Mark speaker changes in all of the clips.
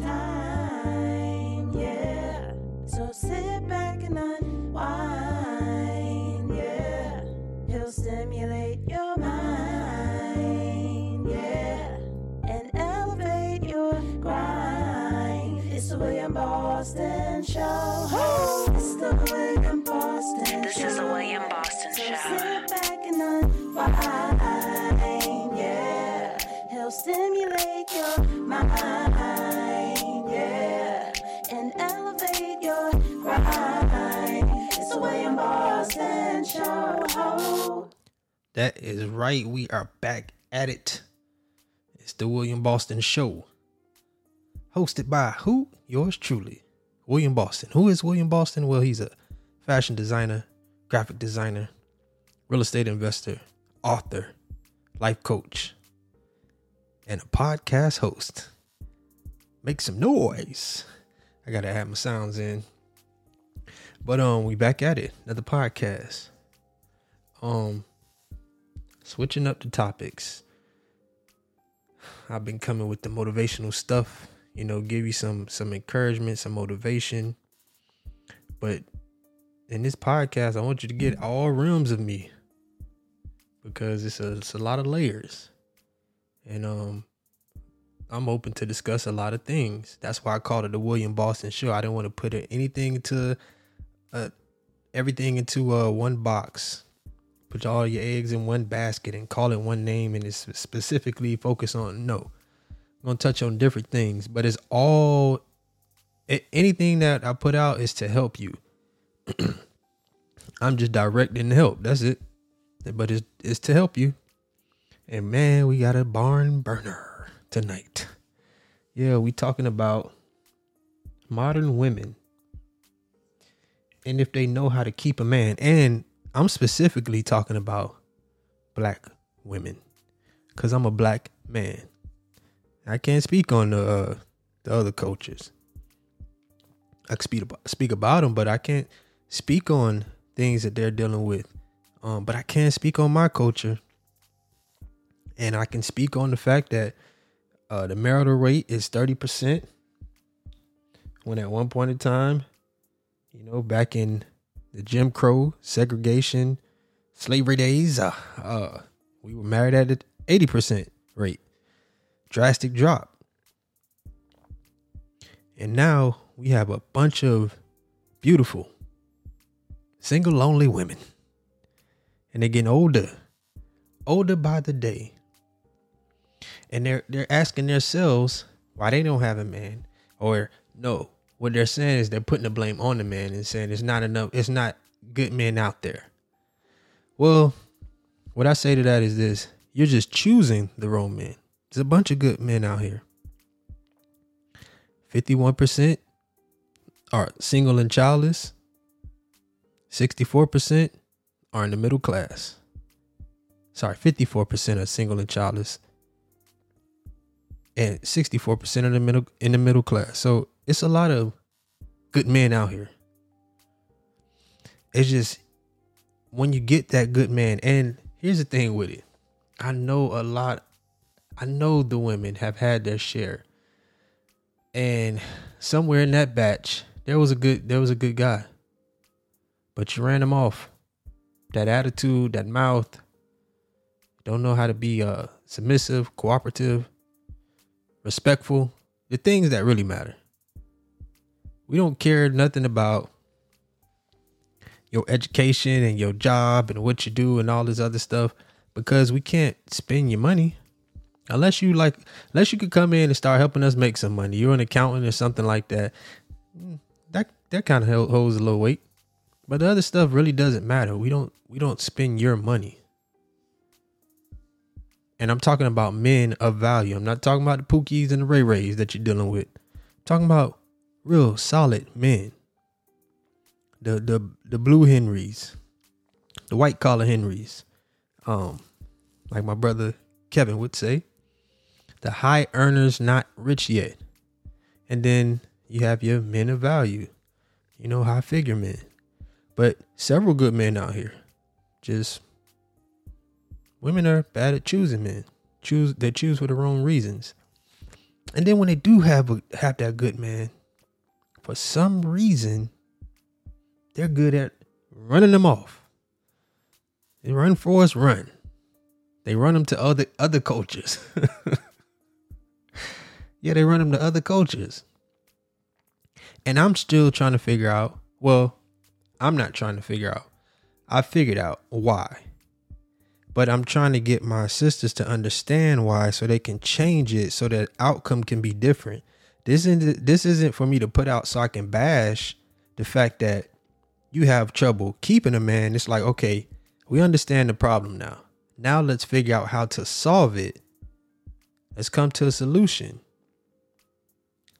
Speaker 1: time, yeah. So sit back and unwind, yeah. He'll stimulate your mind, yeah. And elevate your grind. It's the William Boston Show. It's the William Boston
Speaker 2: This
Speaker 1: Show.
Speaker 2: is the William Boston
Speaker 1: so
Speaker 2: Show.
Speaker 3: That is right. We are back at it. It's the William Boston Show. Hosted by who? Yours truly, William Boston. Who is William Boston? Well, he's a fashion designer, graphic designer, real estate investor, author, life coach, and a podcast host. Make some noise. I gotta add my sounds in. But um, we back at it. Another podcast. Um, switching up the topics. I've been coming with the motivational stuff, you know, give you some some encouragement, some motivation. But in this podcast, I want you to get all realms of me because it's a, it's a lot of layers. And um I'm open to discuss a lot of things. That's why I called it the William Boston show. I didn't want to put anything into uh everything into uh one box put all your eggs in one basket and call it one name and it's specifically focused on no i'm gonna touch on different things but it's all anything that i put out is to help you. I'm just directing help that's it but it's, it's to help you. And man we got a barn burner tonight. Yeah we talking about modern women and if they know how to keep a man and i'm specifically talking about black women because i'm a black man. I can't speak on the uh, the other cultures. I can speak about, speak about them but i can't speak on things that they're dealing with. Um, but i can speak on my culture. And i can speak on the fact that uh, the marital rate is 30% when at one point in time you know, back in the Jim Crow segregation slavery days, uh, uh, we were married at an 80% rate. Drastic drop. And now we have a bunch of beautiful, single, lonely women. And they're getting older, older by the day. And they're they're asking themselves why they don't have a man. Or no, what they're saying is they're putting the blame on the man and saying it's not enough, it's not good men out there. Well, what I say to that is this you're just choosing the wrong men. There's a bunch of good men out here. 51% are single and childless. 64% are in the middle class. Sorry, 54% are single and childless. And 64% of the middle in the middle class. So it's a lot of good men out here. It's just when you get that good man, and here's the thing with it. I know a lot, I know the women have had their share. And somewhere in that batch, there was a good there was a good guy. But you ran him off. That attitude, that mouth, don't know how to be uh submissive, cooperative, respectful, the things that really matter. We don't care nothing about your education and your job and what you do and all this other stuff because we can't spend your money unless you like unless you could come in and start helping us make some money. You're an accountant or something like that. mm, That that kind of holds a little weight. But the other stuff really doesn't matter. We don't we don't spend your money. And I'm talking about men of value. I'm not talking about the Pookies and the Ray Rays that you're dealing with. I'm talking about real solid men. The the the blue Henrys, the white collar Henrys. Um, like my brother Kevin would say, the high earners not rich yet. And then you have your men of value, you know, high figure men. But several good men out here. Just women are bad at choosing men. Choose they choose for the wrong reasons. And then when they do have a, have that good man, for some reason, they're good at running them off. They run for us, run. They run them to other other cultures. yeah, they run them to other cultures. And I'm still trying to figure out. Well, I'm not trying to figure out. I figured out why. But I'm trying to get my sisters to understand why so they can change it so that outcome can be different. This isn't this isn't for me to put out so I can bash the fact that you have trouble keeping a man. It's like, okay, we understand the problem now. Now let's figure out how to solve it. Let's come to a solution.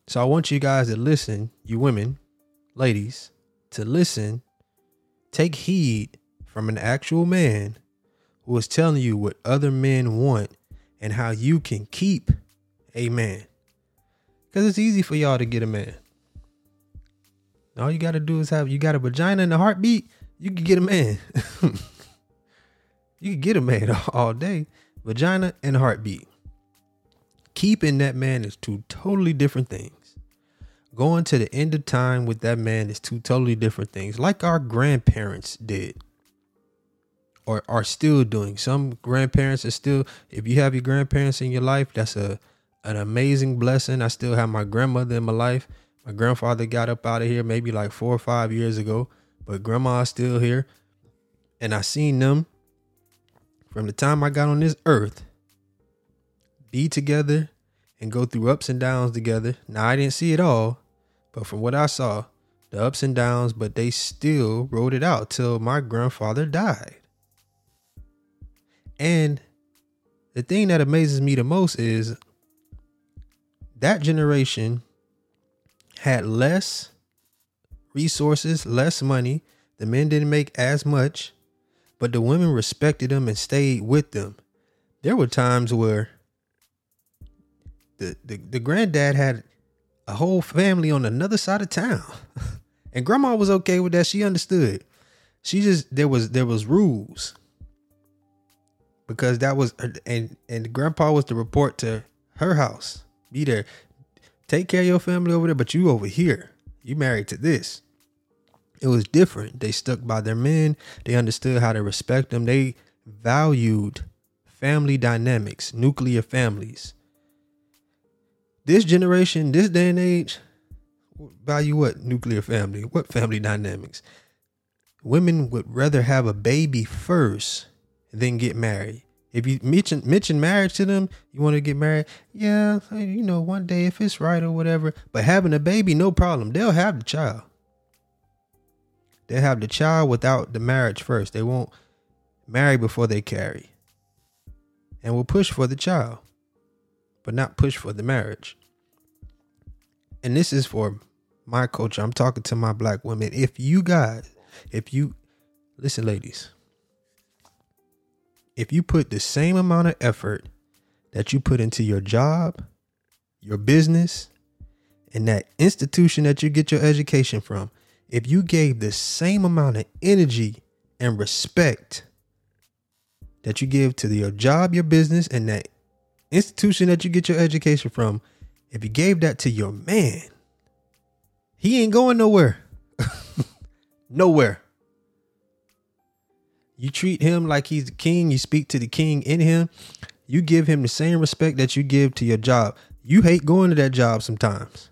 Speaker 3: So I want you guys to listen, you women, ladies, to listen, take heed from an actual man who is telling you what other men want and how you can keep a man. Because it's easy for y'all to get a man. All you got to do is have, you got a vagina and a heartbeat, you can get a man. you can get a man all day. Vagina and heartbeat. Keeping that man is two totally different things. Going to the end of time with that man is two totally different things, like our grandparents did or are still doing. Some grandparents are still, if you have your grandparents in your life, that's a an amazing blessing. I still have my grandmother in my life. My grandfather got up out of here maybe like four or five years ago, but grandma's still here. And I seen them from the time I got on this earth be together and go through ups and downs together. Now I didn't see it all, but from what I saw, the ups and downs, but they still rode it out till my grandfather died. And the thing that amazes me the most is that generation had less resources, less money. The men didn't make as much, but the women respected them and stayed with them. There were times where the, the, the granddad had a whole family on another side of town. and grandma was okay with that. She understood. She just there was there was rules because that was and and grandpa was to report to her house. Be there. Take care of your family over there, but you over here. You married to this. It was different. They stuck by their men. They understood how to respect them. They valued family dynamics, nuclear families. This generation, this day and age, value what? Nuclear family. What family dynamics? Women would rather have a baby first than get married. If you mention mention marriage to them, you want to get married, yeah, you know, one day if it's right or whatever. But having a baby, no problem. They'll have the child. They'll have the child without the marriage first. They won't marry before they carry. And will push for the child, but not push for the marriage. And this is for my culture. I'm talking to my black women. If you guys, if you listen, ladies, if you put the same amount of effort that you put into your job, your business, and that institution that you get your education from, if you gave the same amount of energy and respect that you give to your job, your business, and that institution that you get your education from, if you gave that to your man, he ain't going nowhere. nowhere. You treat him like he's the king. You speak to the king in him. You give him the same respect that you give to your job. You hate going to that job sometimes,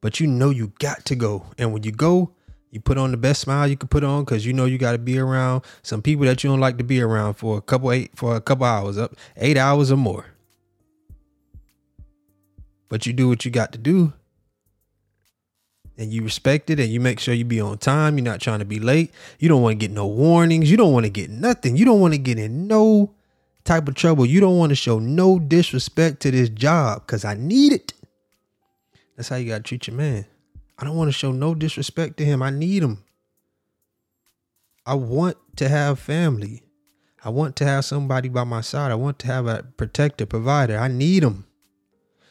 Speaker 3: but you know you got to go. And when you go, you put on the best smile you can put on because you know you got to be around some people that you don't like to be around for a couple eight for a couple hours up eight hours or more. But you do what you got to do and you respect it and you make sure you be on time. You're not trying to be late. You don't want to get no warnings. You don't want to get nothing. You don't want to get in no type of trouble. You don't want to show no disrespect to this job because I need it. That's how you got to treat your man. I don't want to show no disrespect to him. I need him. I want to have family. I want to have somebody by my side. I want to have a protector, provider. I need him.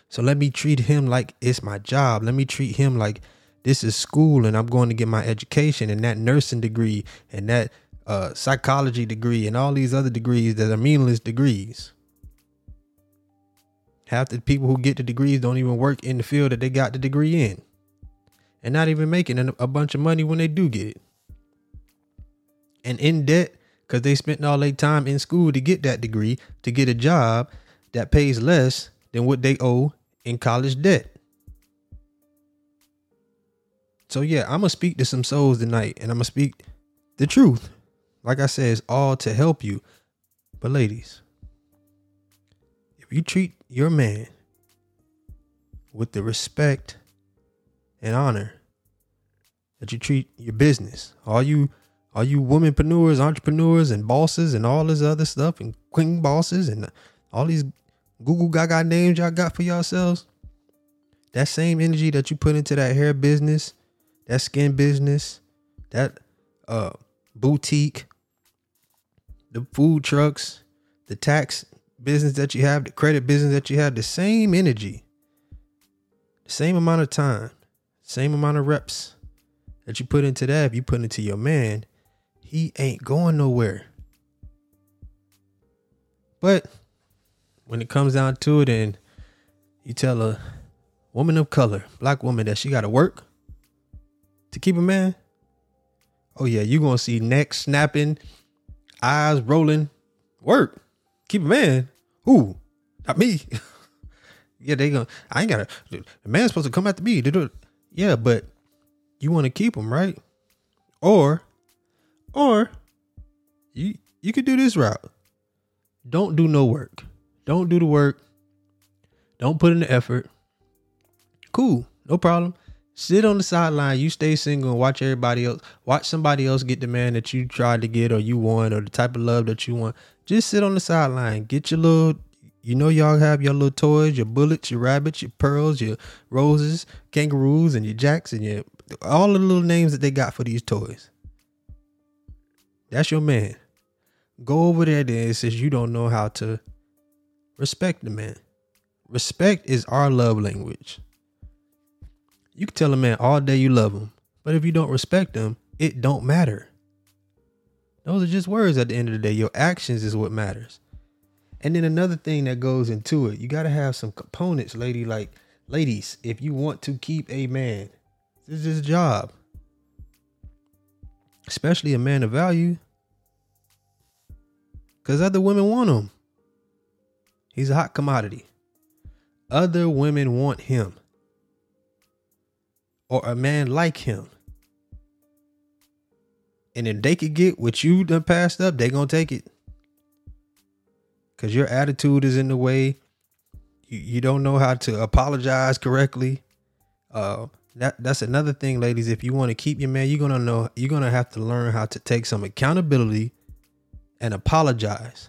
Speaker 3: So let me treat him like it's my job. Let me treat him like this is school and I'm going to get my education and that nursing degree and that uh, psychology degree and all these other degrees that are meaningless degrees. Half the people who get the degrees don't even work in the field that they got the degree in. And not even making a, bunch of money when they do get it. And in debt because they spent all their time in school to get that degree, to get a job that pays less than what they owe in college debt. So yeah, I'm gonna speak to some souls tonight, and I'm gonna speak the truth. Like I said, it's all to help you. But ladies, if you treat your man with the respect and honor that you treat your business, all you all you womenpreneurs, entrepreneurs, and bosses, and all this other stuff, and queen bosses, and all these Google Gaga names y'all got for yourselves, that same energy that you put into that hair business, that skin business, that uh boutique, the food trucks, the tax business that you have, the credit business that you have, the same energy, the same amount of time, same amount of reps that you put into that, if you put into your man, he ain't going nowhere. But when it comes down to it, and you tell a woman of color, black woman, that she got to work to keep a man, oh yeah, you're gonna see neck snapping, eyes rolling, work, keep a man. Who? Not me. yeah, they gonna. I ain't gotta. The man's supposed to come after me. Yeah, but you want to keep him, right? Or or you you could do this route. Don't do no work. Don't do the work. Don't put in the effort. Cool, no problem. Sit on the sideline. You stay single and watch everybody else. Watch somebody else get the man that you tried to get or you want or the type of love that you want. Just sit on the sideline. Get your little, you know, y'all have your little toys, your bullets, your rabbits, your pearls, your roses, kangaroos, and your jacks, and your all the little names that they got for these toys. That's your man. Go over there then since you don't know how to respect the man. Respect is our love language. You can tell a man all day you love him, but if you don't respect him, it don't matter. Those are just words at the end of the day. Your actions is what matters. And then another thing that goes into it, you got to have some components, lady. Like, ladies, if you want to keep a man, this is his job especially a man of value, because other women want him. He's a hot commodity. Other women want him, or a man like him. And if they could get what you done passed up, they gonna take it. Cause your attitude is in the way. You, you don't know how to apologize correctly. Uh, that that's another thing, ladies. If you want to keep your man, you're gonna know you're gonna have to learn how to take some accountability and apologize.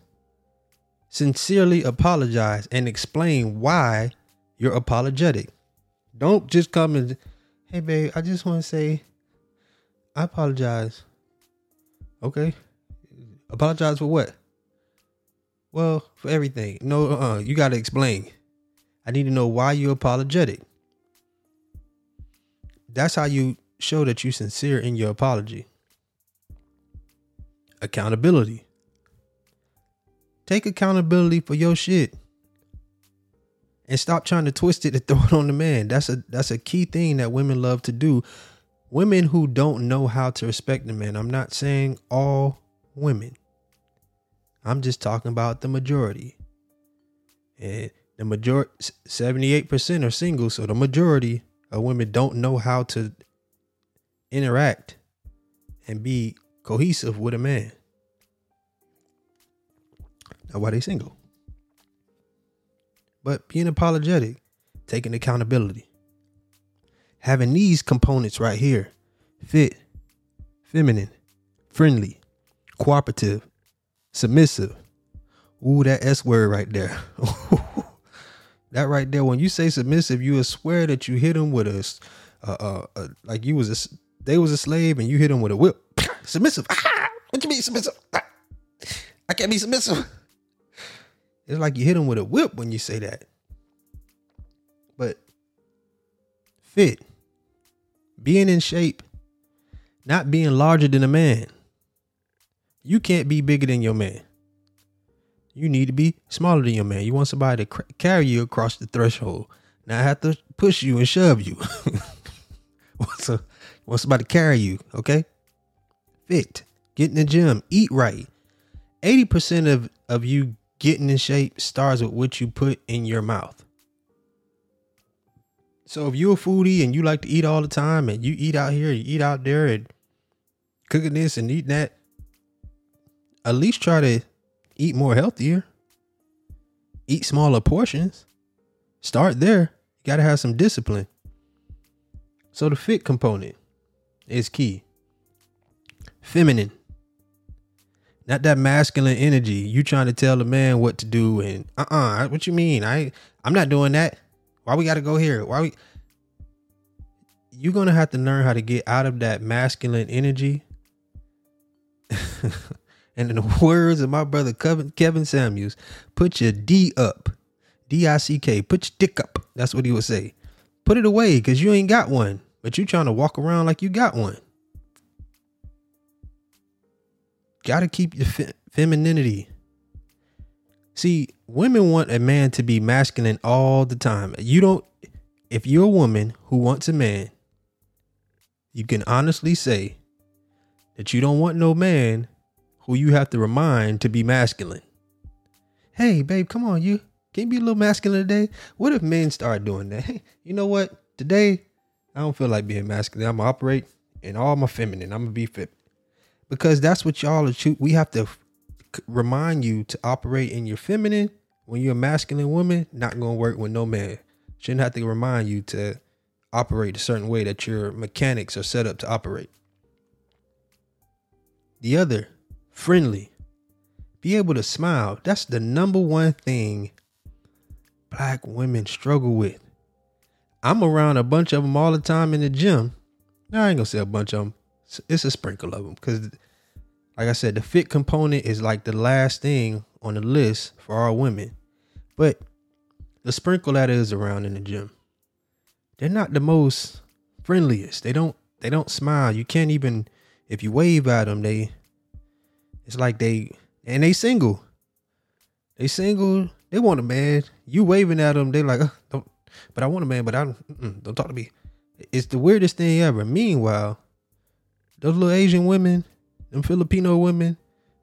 Speaker 3: Sincerely apologize and explain why you're apologetic. Don't just come and hey babe, I just want to say I apologize. Okay. Apologize for what? Well, for everything. No, uh, uh you got to explain. I need to know why you're apologetic that's how you show that you're sincere in your apology. Accountability. Take accountability for your shit. And stop trying to twist it and throw it on the man. That's a that's a key thing that women love to do. Women who don't know how to respect the man. I'm not saying all women. I'm just talking about the majority. And the majority 78% are single, so the majority of women don't know how to interact and be cohesive with a man. That's why they single. But being apologetic, taking accountability, having these components right here fit, feminine, friendly, cooperative, submissive. Ooh, that S word right there. That right there, when you say submissive, you swear that you hit him with a, uh, uh, like you was a, they was a slave and you hit him with a whip. submissive. What you mean submissive? I can't be submissive. It's like you hit him with a whip when you say that. But fit, being in shape, not being larger than a man. You can't be bigger than your man. you need to be smaller than your man. You want somebody to cr- carry you across the threshold, not have to push you and shove you. some, want somebody to carry you, okay? Fit, get in the gym, eat right. 80% of, of you getting in shape starts with what you put in your mouth. So if you're a foodie and you like to eat all the time and you eat out here, you eat out there and cooking this and eating that, at least try to eat more healthier. Eat smaller portions. Start there. You got to have some discipline. So the fit component is key. Feminine. Not that masculine energy. You trying to tell the man what to do and uh-uh. What you mean? I I'm not doing that. Why we got to go here? Why we You're to have to learn how to get out of that masculine energy and in the words of my brother Kevin, Kevin Samuels, put your D up. D I C K. Put your dick up. That's what he would say. Put it away because you ain't got one, but you trying to walk around like you got one. Gotta keep your fe- femininity. See, women want a man to be masculine all the time. You don't, if you're a woman who wants a man, you can honestly say that you don't want no man who you have to remind to be masculine. Hey, babe, come on, you can you be a little masculine today? What if men start doing that? Hey, you know what? Today, I don't feel like being masculine. I'm gonna operate in all my feminine. I'm gonna be fit because that's what y'all are. Cho- we have to f- remind you to operate in your feminine. When you're a masculine woman, not gonna work with no man. Shouldn't have to remind you to operate a certain way that your mechanics are set up to operate. The other friendly, be able to smile. That's the number one thing black women struggle with. I'm around a bunch of them all the time in the gym. Now, I ain't gonna say a bunch of them. It's a sprinkle of them because, like I said, the fit component is like the last thing on the list for our women. But the sprinkle that is around in the gym, they're not the most friendliest. They don't they don't smile. You can't even if you wave at them, they it's like they and they single. They single. They want a man. You waving at them, they like, don't. But I want a man, but I don't. Don't talk to me. It's the weirdest thing ever. Meanwhile, those little Asian women, them Filipino women,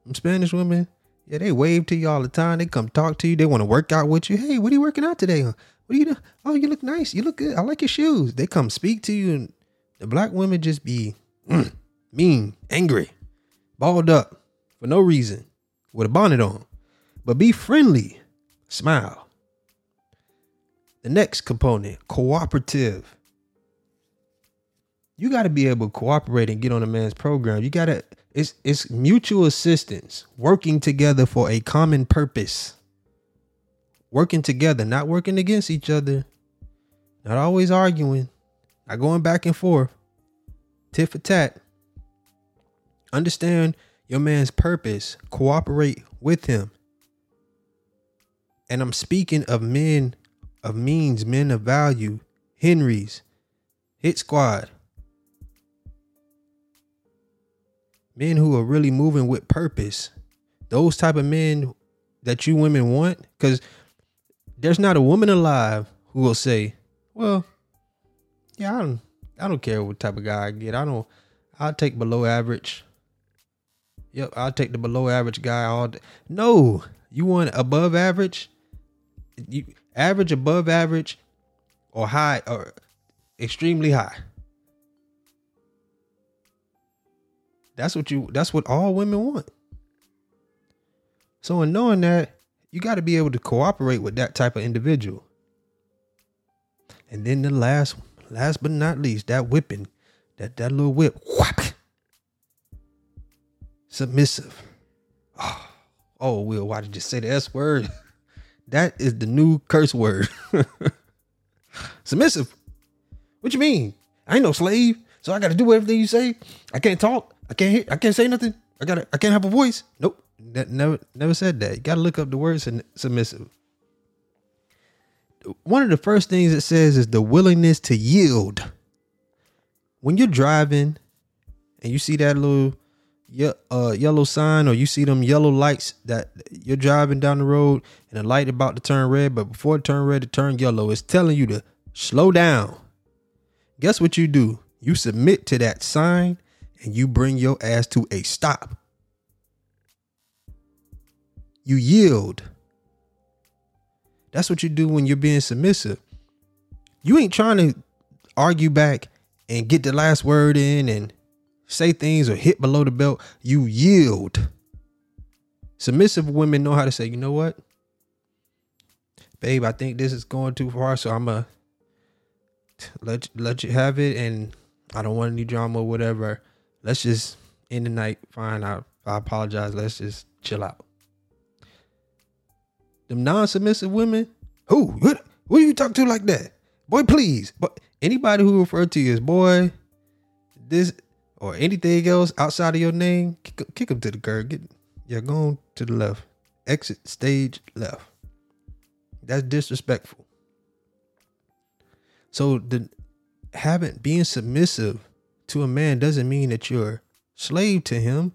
Speaker 3: them Spanish women, yeah, they wave to you all the time. They come talk to you. They want to work out with you. Hey, what are you working out today? What are you doing? Oh, you look nice. You look good. I like your shoes. They come speak to you, and the black women just be mm, mean, angry, balled up for no reason with a bonnet on. But be friendly, smile. The next component, cooperative. You got to be able to cooperate and get on a man's program. You got to it's it's mutual assistance, working together for a common purpose. Working together, not working against each other. Not always arguing, not going back and forth. Tit for tat. Understand your man's purpose, cooperate with him. And I'm speaking of men of means, men of value, Henry's, Hit Squad. Men who are really moving with purpose. Those type of men that you women want. Because there's not a woman alive who will say, Well, yeah, I don't I don't care what type of guy I get. I don't I'll take below average. Yep, I'll take the below average guy all day. No, you want above average? You average, above average, or high or extremely high. That's what you that's what all women want. So in knowing that, you got to be able to cooperate with that type of individual. And then the last last but not least, that whipping, that that little whip, submissive. Oh, oh, Will, why did you say the S word? That is the new curse word. submissive. What you mean? I ain't no slave, so I got to do everything you say. I can't talk. I can't hear. I can't say nothing. I got. I can't have a voice. Nope. Never never said that. You got to look up the word submissive. One of the first things it says is the willingness to yield. When you're driving and you see that little uh, yellow sign or you see them yellow lights that you're driving down the road and the light about to turn red, but before it turn red, it turn yellow. It's telling you to slow down. Guess what you do? You submit to that sign and you bring your ass to a stop. You yield. That's what you do when you're being submissive. You ain't trying to argue back and get the last word in and say things or hit below the belt. You yield. Submissive women know how to say, you know what? Babe, I think this is going too far, so I'm going to let, let you have it. And I don't want any drama or whatever. Let's just end the night. Fine. I, I apologize. Let's just chill out. Them non-submissive women, who? What, who you talk to like that? Boy, please. But anybody who refer to you as boy, this or anything else outside of your name, kick, kick them to the curb. Get yeah, going to the left. Exit stage left. That's disrespectful. So the having being submissive to a man doesn't mean that you're slave to him.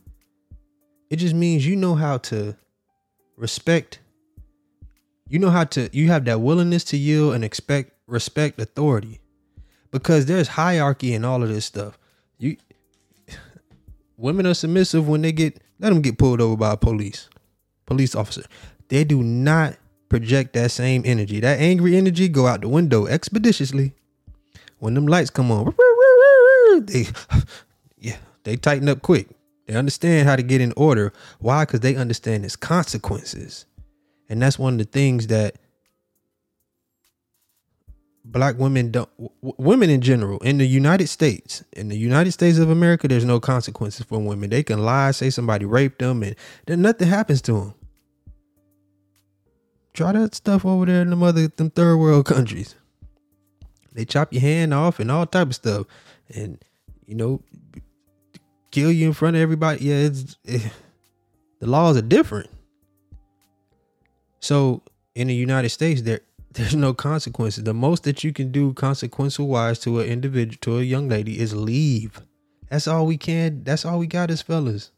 Speaker 3: It just means you know how to respect. You know how to you have that willingness to yield and expect respect authority. Because there's hierarchy in all of this stuff. You women are submissive when they get let them get pulled over by a police police officer. They do not project that same energy. That angry energy go out the window expeditiously. When them lights come on, they yeah, they tighten up quick. They understand how to get in order. Why? Because they understand its consequences. And that's one of the things that black women don't w- women in general in the United States in the United States of America there's no consequences for women they can lie say somebody raped them and then nothing happens to them try that stuff over there in the mother them third world countries they chop your hand off and all type of stuff and you know kill you in front of everybody yeah it's it, the laws are different so in the United States there there's no consequences. The most that you can do consequential wise to an individual, to a young lady, is leave. That's all we can. That's all we got as fellas.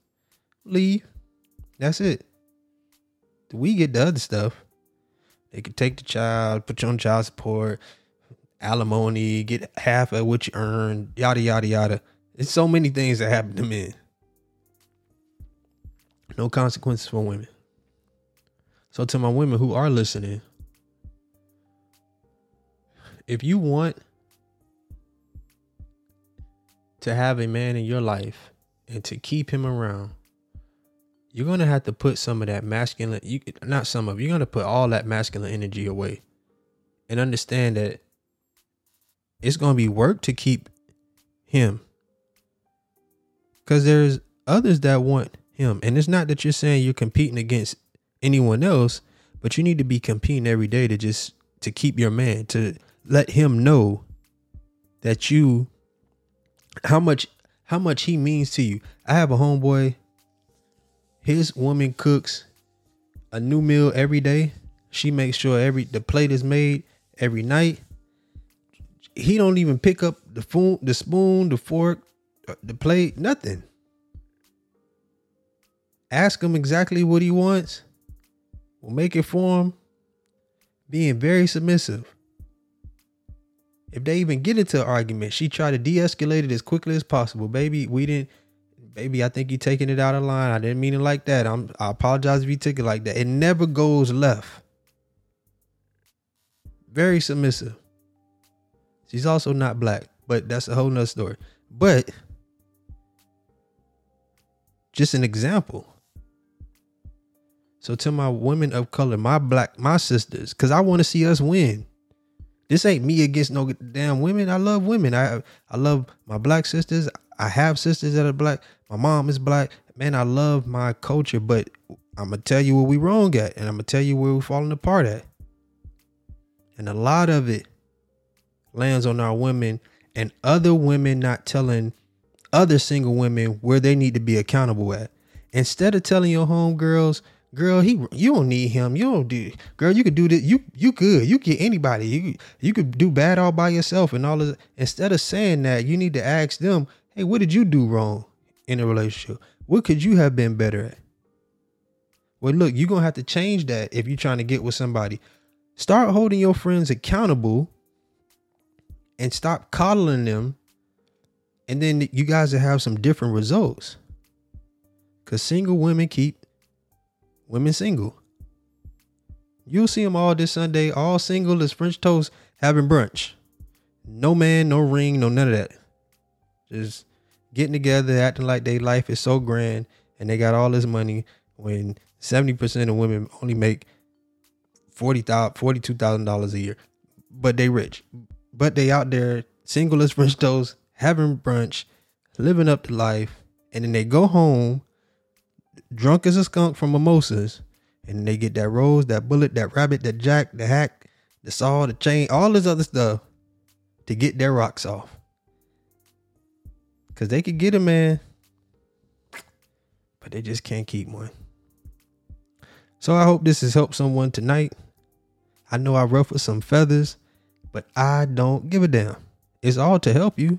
Speaker 3: Leave. That's it. We get the other stuff. They could take the child, put you on child support, alimony, get half of what you earn, yada yada yada. It's so many things that happen to men. No consequences for women. So to my women who are listening, if you want to have a man in your life and to keep him around, you're gonna have to put some of that masculine you not some of you're gonna put all that masculine energy away and understand that it's gonna be work to keep him. Cause there's others that want him. And it's not that you're saying you're competing against anyone else, but you need to be competing every day to just to keep your man, to let him know that you how much how much he means to you. I have a homeboy. His woman cooks a new meal every day. She makes sure every the plate is made every night. He don't even pick up the spoon, the spoon, the fork, uh, the plate, nothing. Ask him exactly what he wants. We'll make it for him. Being very submissive. If they even get into an argument, she tried to de-escalate it as quickly as possible. Baby, we didn't baby, I think you taking it out of line. I didn't mean it like that. I'm I apologize if you took it like that. It never goes left. Very submissive. She's also not black, but that's a whole nother story. But just an example. So to my women of color, my black, my sisters, because I want to see us win. This ain't me against no damn women. I love women. I I love my black sisters. I have sisters that are black. My mom is black. Man, I love my culture, but I'm gonna tell you where we wrong at, and I'm gonna tell you where we're falling apart at. And a lot of it lands on our women and other women not telling other single women where they need to be accountable at. Instead of telling your homegirls, girl, he you don't need him. You don't do girl, you could do this. You you good. You get anybody. You you could do bad all by yourself and all this. Instead of saying that, you need to ask them, hey, what did you do wrong in a relationship? What could you have been better at? Well, look, you're to have to change that if you're trying to get with somebody. Start holding your friends accountable and stop coddling them. And then you guys will have some different results. Because single women keep women single. You'll see them all this Sunday, all single as French toast having brunch. No man, no ring, no none of that. Just getting together, acting like their life is so grand and they got all this money when 70% of women only make $40,000, $42,000 a year. But they rich. But they out there single as French mm. toast, having brunch, living up to life. And then they go home drunk as a skunk from mimosas. And they get that rose, that bullet, that rabbit, that jack, the hack, the saw, the chain, all this other stuff to get their rocks off. Cause they could get a man, but they just can't keep one. So I hope this has helped someone tonight. I know I ruffled some feathers, but I don't give a damn. It's all to help you.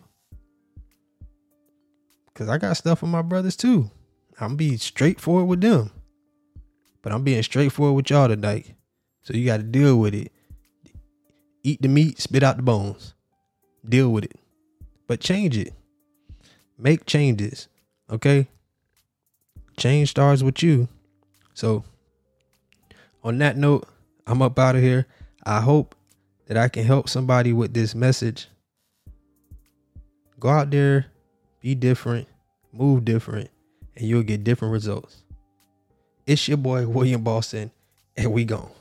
Speaker 3: Cause I got stuff for my brothers too. I'm being straightforward with them. But I'm being straightforward with y'all tonight. So you got to deal with it. Eat the meat, spit out the bones. Deal with it. But change it. Make changes. Okay? Change starts with you. So, on that note, I'm up out of here. I hope that I can help somebody with this message. Go out there, be different, move different, and you'll get different results. It's your boy, William Boston, and we gone.